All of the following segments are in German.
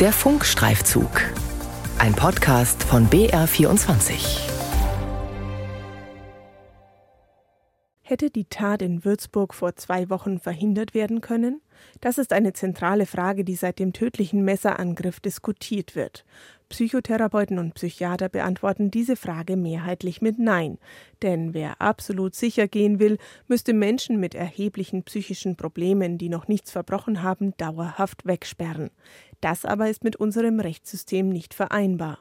Der Funkstreifzug. Ein Podcast von BR24. Hätte die Tat in Würzburg vor zwei Wochen verhindert werden können? Das ist eine zentrale Frage, die seit dem tödlichen Messerangriff diskutiert wird. Psychotherapeuten und Psychiater beantworten diese Frage mehrheitlich mit Nein. Denn wer absolut sicher gehen will, müsste Menschen mit erheblichen psychischen Problemen, die noch nichts verbrochen haben, dauerhaft wegsperren. Das aber ist mit unserem Rechtssystem nicht vereinbar.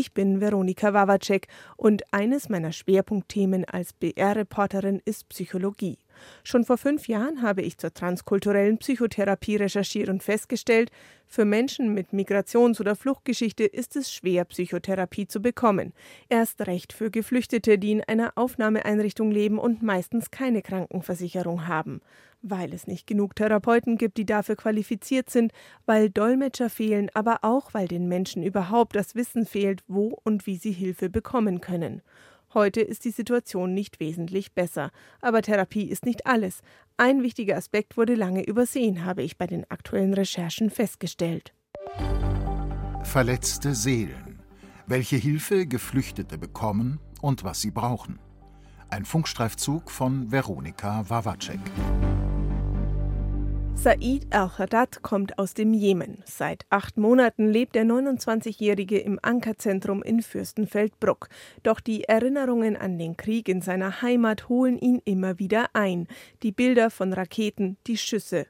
Ich bin Veronika Wawacek und eines meiner Schwerpunktthemen als BR-Reporterin ist Psychologie. Schon vor fünf Jahren habe ich zur transkulturellen Psychotherapie recherchiert und festgestellt, für Menschen mit Migrations- oder Fluchtgeschichte ist es schwer, Psychotherapie zu bekommen. Erst recht für Geflüchtete, die in einer Aufnahmeeinrichtung leben und meistens keine Krankenversicherung haben. Weil es nicht genug Therapeuten gibt, die dafür qualifiziert sind, weil Dolmetscher fehlen, aber auch weil den Menschen überhaupt das Wissen fehlt, wo und wie sie Hilfe bekommen können. Heute ist die Situation nicht wesentlich besser. Aber Therapie ist nicht alles. Ein wichtiger Aspekt wurde lange übersehen, habe ich bei den aktuellen Recherchen festgestellt. Verletzte Seelen. Welche Hilfe Geflüchtete bekommen und was sie brauchen. Ein Funkstreifzug von Veronika Wawacek. Said al-Haddad kommt aus dem Jemen. Seit acht Monaten lebt der 29-Jährige im Ankerzentrum in Fürstenfeldbruck. Doch die Erinnerungen an den Krieg in seiner Heimat holen ihn immer wieder ein. Die Bilder von Raketen, die Schüsse.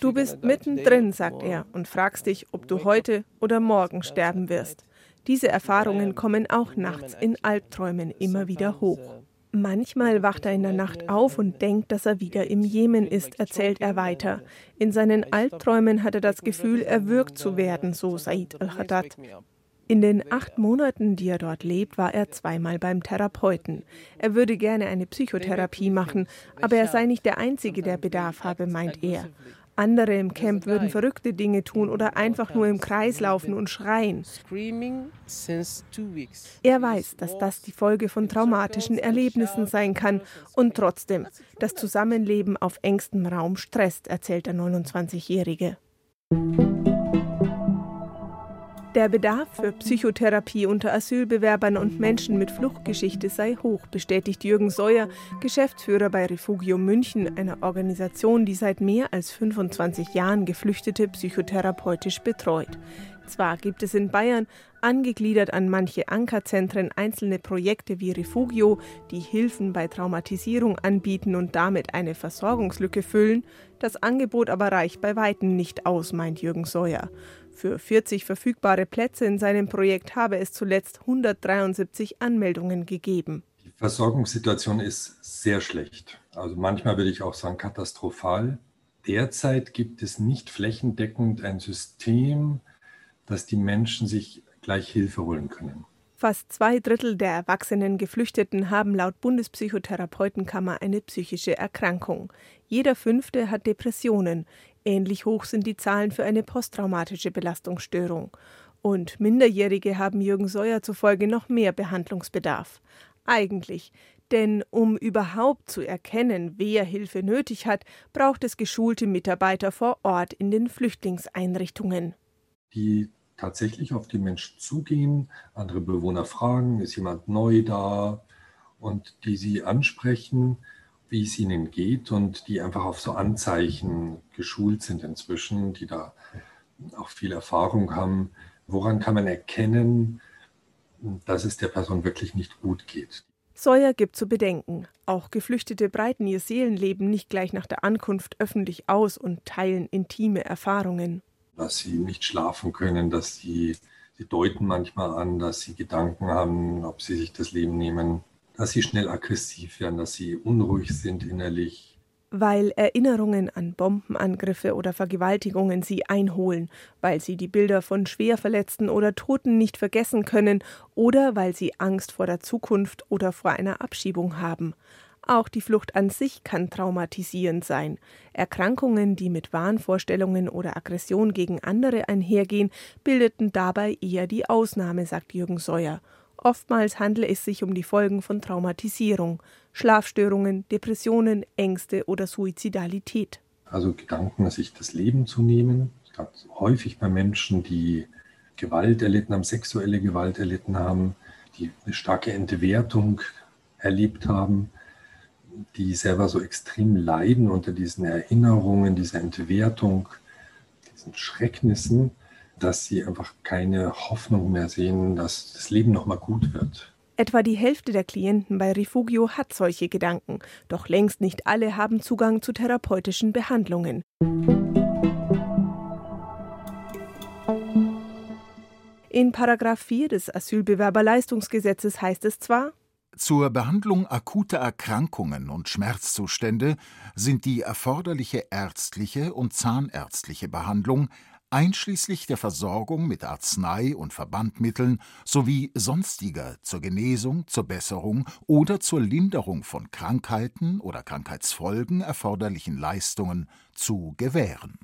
Du bist mittendrin, sagt er, und fragst dich, ob du heute oder morgen sterben wirst. Diese Erfahrungen kommen auch nachts in Albträumen immer wieder hoch. Manchmal wacht er in der Nacht auf und denkt, dass er wieder im Jemen ist, erzählt er weiter. In seinen Albträumen hat er das Gefühl, erwürgt zu werden, so Said al-Haddad. In den acht Monaten, die er dort lebt, war er zweimal beim Therapeuten. Er würde gerne eine Psychotherapie machen, aber er sei nicht der Einzige, der Bedarf habe, meint er. Andere im Camp würden verrückte Dinge tun oder einfach nur im Kreis laufen und schreien. Er weiß, dass das die Folge von traumatischen Erlebnissen sein kann und trotzdem, das Zusammenleben auf engstem Raum stresst, erzählt der 29-Jährige. Der Bedarf für Psychotherapie unter Asylbewerbern und Menschen mit Fluchtgeschichte sei hoch, bestätigt Jürgen Seuer, Geschäftsführer bei Refugio München, einer Organisation, die seit mehr als 25 Jahren Geflüchtete psychotherapeutisch betreut. Zwar gibt es in Bayern, angegliedert an manche Ankerzentren, einzelne Projekte wie Refugio, die Hilfen bei Traumatisierung anbieten und damit eine Versorgungslücke füllen, das Angebot aber reicht bei weitem nicht aus, meint Jürgen Seuer. Für 40 verfügbare Plätze in seinem Projekt habe es zuletzt 173 Anmeldungen gegeben. Die Versorgungssituation ist sehr schlecht. Also manchmal würde ich auch sagen katastrophal. Derzeit gibt es nicht flächendeckend ein System, dass die Menschen sich gleich Hilfe holen können. Fast zwei Drittel der erwachsenen Geflüchteten haben laut Bundespsychotherapeutenkammer eine psychische Erkrankung. Jeder fünfte hat Depressionen. Ähnlich hoch sind die Zahlen für eine posttraumatische Belastungsstörung. Und Minderjährige haben Jürgen Seuer zufolge noch mehr Behandlungsbedarf. Eigentlich, denn um überhaupt zu erkennen, wer Hilfe nötig hat, braucht es geschulte Mitarbeiter vor Ort in den Flüchtlingseinrichtungen. Die tatsächlich auf die Menschen zugehen, andere Bewohner fragen, ist jemand neu da und die sie ansprechen wie es ihnen geht und die einfach auf so Anzeichen geschult sind inzwischen, die da auch viel Erfahrung haben. Woran kann man erkennen, dass es der Person wirklich nicht gut geht? Sawyer gibt zu bedenken. Auch Geflüchtete breiten ihr Seelenleben nicht gleich nach der Ankunft öffentlich aus und teilen intime Erfahrungen. Dass sie nicht schlafen können, dass sie, sie deuten manchmal an, dass sie Gedanken haben, ob sie sich das Leben nehmen dass sie schnell aggressiv werden, dass sie unruhig sind innerlich. Weil Erinnerungen an Bombenangriffe oder Vergewaltigungen sie einholen, weil sie die Bilder von Schwerverletzten oder Toten nicht vergessen können oder weil sie Angst vor der Zukunft oder vor einer Abschiebung haben. Auch die Flucht an sich kann traumatisierend sein. Erkrankungen, die mit Wahnvorstellungen oder Aggression gegen andere einhergehen, bildeten dabei eher die Ausnahme, sagt Jürgen Seuer. Oftmals handle es sich um die Folgen von Traumatisierung, Schlafstörungen, Depressionen, Ängste oder Suizidalität. also Gedanken, sich das Leben zu nehmen. Ganz häufig bei Menschen, die Gewalt erlitten haben, sexuelle Gewalt erlitten haben, die eine starke Entwertung erlebt haben, die selber so extrem leiden unter diesen Erinnerungen, dieser Entwertung, diesen Schrecknissen, dass sie einfach keine Hoffnung mehr sehen, dass das Leben nochmal gut wird. Etwa die Hälfte der Klienten bei Refugio hat solche Gedanken, doch längst nicht alle haben Zugang zu therapeutischen Behandlungen. In Paragraph 4 des Asylbewerberleistungsgesetzes heißt es zwar, zur Behandlung akuter Erkrankungen und Schmerzzustände sind die erforderliche ärztliche und zahnärztliche Behandlung einschließlich der Versorgung mit Arznei und Verbandmitteln sowie sonstiger zur Genesung, zur Besserung oder zur Linderung von Krankheiten oder Krankheitsfolgen erforderlichen Leistungen zu gewähren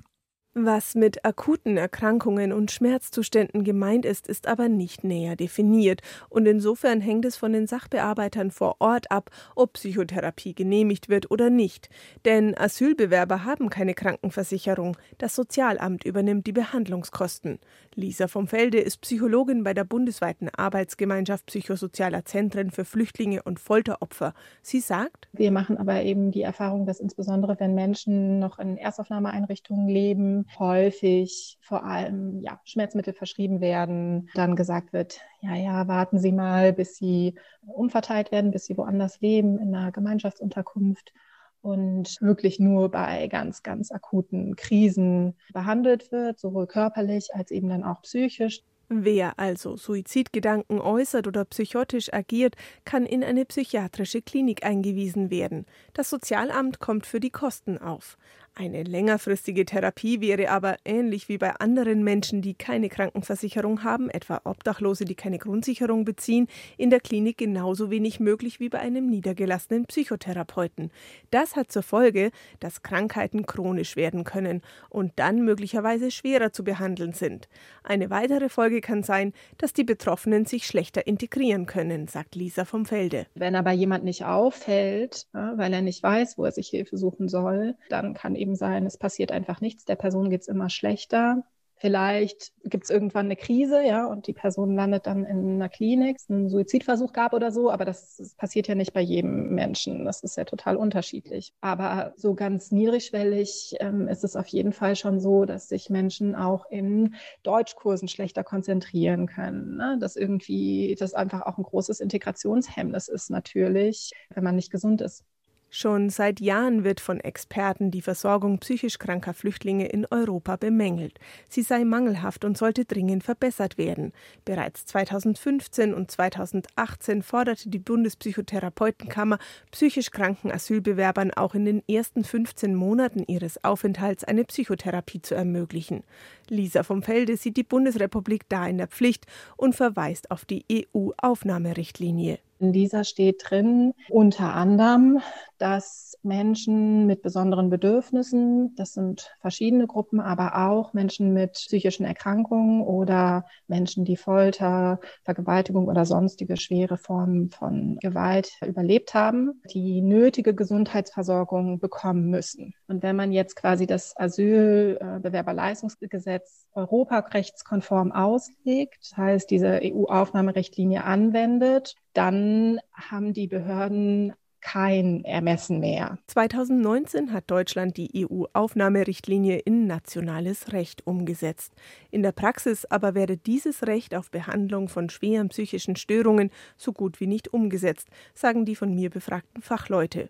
was mit akuten Erkrankungen und Schmerzzuständen gemeint ist, ist aber nicht näher definiert, und insofern hängt es von den Sachbearbeitern vor Ort ab, ob Psychotherapie genehmigt wird oder nicht. Denn Asylbewerber haben keine Krankenversicherung, das Sozialamt übernimmt die Behandlungskosten. Lisa vom Felde ist Psychologin bei der bundesweiten Arbeitsgemeinschaft psychosozialer Zentren für Flüchtlinge und Folteropfer. Sie sagt, wir machen aber eben die Erfahrung, dass insbesondere wenn Menschen noch in Erstaufnahmeeinrichtungen leben, häufig vor allem ja, Schmerzmittel verschrieben werden, dann gesagt wird, ja, ja, warten Sie mal, bis Sie umverteilt werden, bis Sie woanders leben, in einer Gemeinschaftsunterkunft und wirklich nur bei ganz, ganz akuten Krisen behandelt wird, sowohl körperlich als eben dann auch psychisch. Wer also Suizidgedanken äußert oder psychotisch agiert, kann in eine psychiatrische Klinik eingewiesen werden. Das Sozialamt kommt für die Kosten auf. Eine längerfristige Therapie wäre aber ähnlich wie bei anderen Menschen, die keine Krankenversicherung haben, etwa Obdachlose, die keine Grundsicherung beziehen, in der Klinik genauso wenig möglich wie bei einem niedergelassenen Psychotherapeuten. Das hat zur Folge, dass Krankheiten chronisch werden können und dann möglicherweise schwerer zu behandeln sind. Eine weitere Folge kann sein, dass die Betroffenen sich schlechter integrieren können, sagt Lisa vom Felde. Wenn aber jemand nicht auffällt, weil er nicht weiß, wo er sich Hilfe suchen soll, dann kann eben sein, es passiert einfach nichts, der Person geht es immer schlechter. Vielleicht gibt es irgendwann eine Krise, ja, und die Person landet dann in einer Klinik, es einen Suizidversuch gab oder so, aber das, das, passiert ja nicht bei jedem Menschen. Das ist ja total unterschiedlich. Aber so ganz niedrigschwellig ähm, ist es auf jeden Fall schon so, dass sich Menschen auch in Deutschkursen schlechter konzentrieren können. Ne? Dass irgendwie das einfach auch ein großes Integrationshemmnis ist natürlich, wenn man nicht gesund ist. Schon seit Jahren wird von Experten die Versorgung psychisch kranker Flüchtlinge in Europa bemängelt. Sie sei mangelhaft und sollte dringend verbessert werden. Bereits 2015 und 2018 forderte die Bundespsychotherapeutenkammer psychisch kranken Asylbewerbern auch in den ersten 15 Monaten ihres Aufenthalts eine Psychotherapie zu ermöglichen. Lisa vom Felde sieht die Bundesrepublik da in der Pflicht und verweist auf die EU-Aufnahmerichtlinie. In dieser steht drin unter anderem, dass Menschen mit besonderen Bedürfnissen, das sind verschiedene Gruppen, aber auch Menschen mit psychischen Erkrankungen oder Menschen, die Folter, Vergewaltigung oder sonstige schwere Formen von Gewalt überlebt haben, die nötige Gesundheitsversorgung bekommen müssen. Und wenn man jetzt quasi das Asylbewerberleistungsgesetz europarechtskonform auslegt, das heißt diese EU-Aufnahmerichtlinie anwendet, dann haben die Behörden kein Ermessen mehr. 2019 hat Deutschland die EU-Aufnahmerichtlinie in nationales Recht umgesetzt. In der Praxis aber werde dieses Recht auf Behandlung von schweren psychischen Störungen so gut wie nicht umgesetzt, sagen die von mir befragten Fachleute.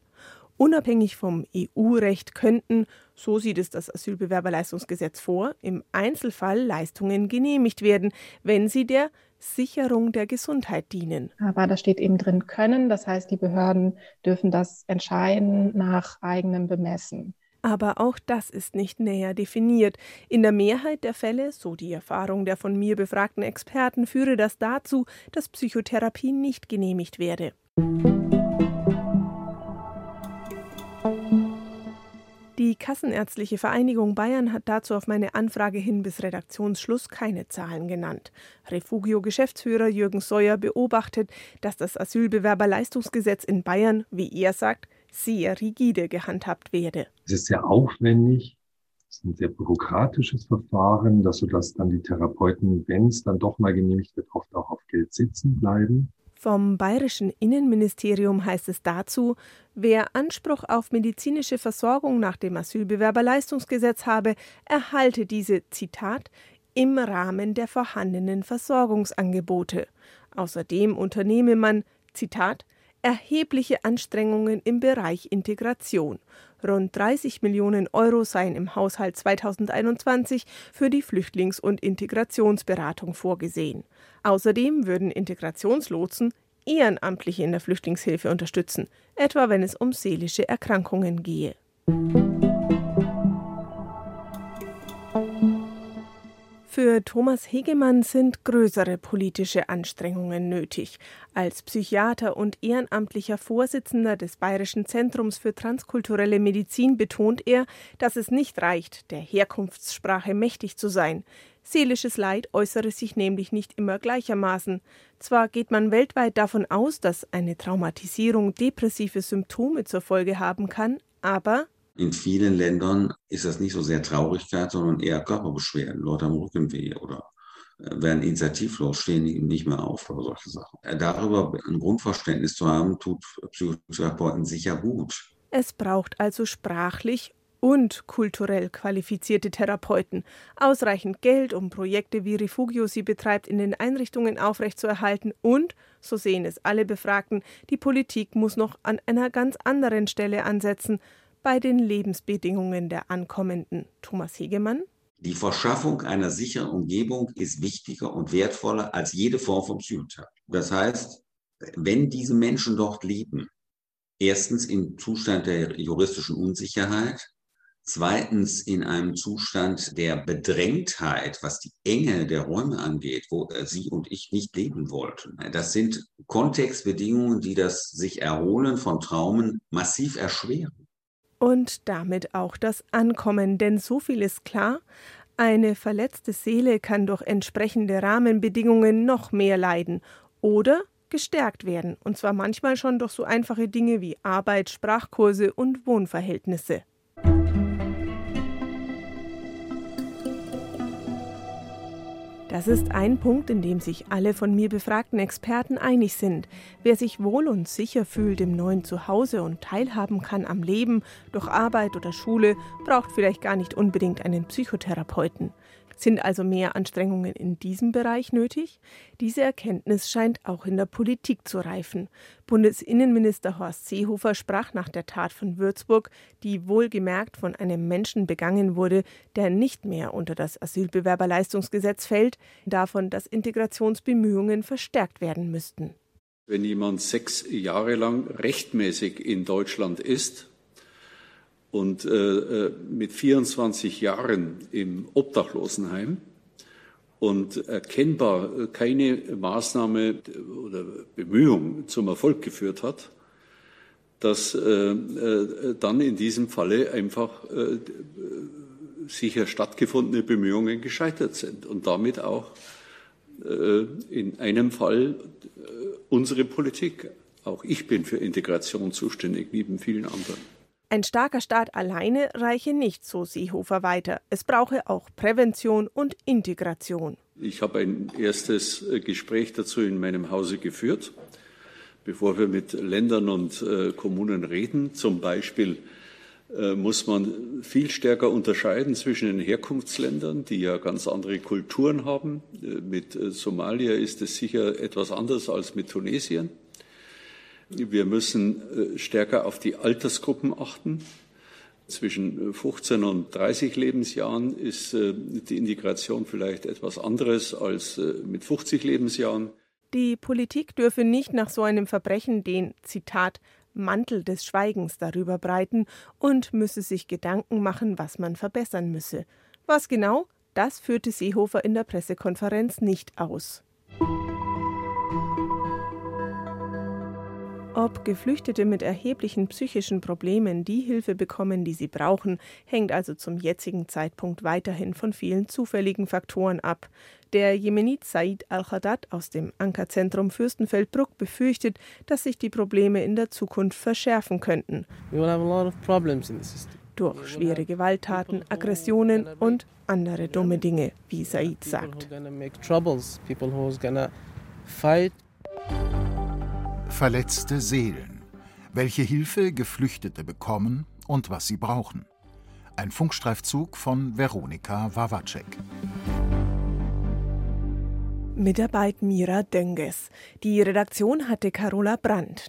Unabhängig vom EU-Recht könnten, so sieht es das Asylbewerberleistungsgesetz vor, im Einzelfall Leistungen genehmigt werden, wenn sie der Sicherung der Gesundheit dienen. Aber da steht eben drin können, das heißt, die Behörden dürfen das entscheiden nach eigenem Bemessen. Aber auch das ist nicht näher definiert. In der Mehrheit der Fälle, so die Erfahrung der von mir befragten Experten, führe das dazu, dass Psychotherapie nicht genehmigt werde. Kassenärztliche Vereinigung Bayern hat dazu auf meine Anfrage hin bis Redaktionsschluss keine Zahlen genannt. Refugio-Geschäftsführer Jürgen Seuer beobachtet, dass das Asylbewerberleistungsgesetz in Bayern, wie er sagt, sehr rigide gehandhabt werde. Es ist sehr aufwendig, es ist ein sehr bürokratisches Verfahren, dass sodass dann die Therapeuten, wenn es dann doch mal genehmigt wird, oft auch auf Geld sitzen bleiben. Vom bayerischen Innenministerium heißt es dazu, wer Anspruch auf medizinische Versorgung nach dem Asylbewerberleistungsgesetz habe, erhalte diese, Zitat, im Rahmen der vorhandenen Versorgungsangebote. Außerdem unternehme man, Zitat, erhebliche Anstrengungen im Bereich Integration. Rund 30 Millionen Euro seien im Haushalt 2021 für die Flüchtlings- und Integrationsberatung vorgesehen. Außerdem würden Integrationslotsen Ehrenamtliche in der Flüchtlingshilfe unterstützen, etwa wenn es um seelische Erkrankungen gehe. Für Thomas Hegemann sind größere politische Anstrengungen nötig. Als Psychiater und ehrenamtlicher Vorsitzender des Bayerischen Zentrums für transkulturelle Medizin betont er, dass es nicht reicht, der Herkunftssprache mächtig zu sein. Seelisches Leid äußere sich nämlich nicht immer gleichermaßen. Zwar geht man weltweit davon aus, dass eine Traumatisierung depressive Symptome zur Folge haben kann, aber in vielen Ländern ist das nicht so sehr Traurigkeit, sondern eher Körperbeschwerden. Leute haben Rückenweh oder äh, werden initiativlos, stehen nicht mehr auf oder solche Sachen. Äh, darüber ein Grundverständnis zu haben, tut Psychotherapeuten sicher gut. Es braucht also sprachlich und kulturell qualifizierte Therapeuten, ausreichend Geld, um Projekte wie Refugio sie betreibt, in den Einrichtungen aufrechtzuerhalten und, so sehen es alle Befragten, die Politik muss noch an einer ganz anderen Stelle ansetzen, bei den Lebensbedingungen der Ankommenden. Thomas Hegemann. Die Verschaffung einer sicheren Umgebung ist wichtiger und wertvoller als jede Form von Psychotherapie. Das heißt, wenn diese Menschen dort leben, erstens im Zustand der juristischen Unsicherheit, zweitens in einem Zustand der Bedrängtheit, was die Enge der Räume angeht, wo Sie und ich nicht leben wollten. Das sind Kontextbedingungen, die das sich Erholen von Traumen massiv erschweren und damit auch das Ankommen, denn so viel ist klar, eine verletzte Seele kann durch entsprechende Rahmenbedingungen noch mehr leiden oder gestärkt werden, und zwar manchmal schon durch so einfache Dinge wie Arbeit, Sprachkurse und Wohnverhältnisse. Das ist ein Punkt, in dem sich alle von mir befragten Experten einig sind. Wer sich wohl und sicher fühlt im neuen Zuhause und teilhaben kann am Leben durch Arbeit oder Schule, braucht vielleicht gar nicht unbedingt einen Psychotherapeuten. Sind also mehr Anstrengungen in diesem Bereich nötig? Diese Erkenntnis scheint auch in der Politik zu reifen. Bundesinnenminister Horst Seehofer sprach nach der Tat von Würzburg, die wohlgemerkt von einem Menschen begangen wurde, der nicht mehr unter das Asylbewerberleistungsgesetz fällt, davon, dass Integrationsbemühungen verstärkt werden müssten. Wenn jemand sechs Jahre lang rechtmäßig in Deutschland ist und äh, äh mit 24 Jahren im Obdachlosenheim und erkennbar keine Maßnahme oder Bemühung zum Erfolg geführt hat, dass äh, äh, dann in diesem Falle einfach äh, sicher stattgefundene Bemühungen gescheitert sind und damit auch äh, in einem Fall äh, unsere Politik. Auch ich bin für Integration zuständig, neben vielen anderen. Ein starker Staat alleine reiche nicht, so Seehofer weiter. Es brauche auch Prävention und Integration. Ich habe ein erstes äh, Gespräch dazu in meinem Hause geführt, bevor wir mit Ländern und äh, Kommunen reden. Zum Beispiel äh, muss man viel stärker unterscheiden zwischen den Herkunftsländern, die ja ganz andere Kulturen haben. Mit Somalia ist es sicher etwas anders als mit Tunesien. Wir müssen äh, stärker auf die Altersgruppen achten. Zwischen 15 und 30 Lebensjahren ist äh, die Integration vielleicht etwas anderes als äh, mit 50 Lebensjahren. Die Politik dürfe nicht nach so einem Verbrechen den, Zitat, Mantel des Schweigens darüber breiten und müsse sich Gedanken machen, was man verbessern müsse. Was genau, das führte Seehofer in der Pressekonferenz nicht aus. Ob Geflüchtete mit erheblichen psychischen Problemen die Hilfe bekommen, die sie brauchen, hängt also zum jetzigen Zeitpunkt weiterhin von vielen zufälligen Faktoren ab. Der Jemenit Said al-Haddad aus dem Ankerzentrum Fürstenfeldbruck befürchtet, dass sich die Probleme in der Zukunft verschärfen könnten. Durch schwere Gewalttaten, Aggressionen und andere dumme Dinge, wie Said sagt. Verletzte Seelen. Welche Hilfe Geflüchtete bekommen und was sie brauchen. Ein Funkstreifzug von Veronika Wawacek. Mitarbeit Mira Dönges. Die Redaktion hatte Carola Brandt.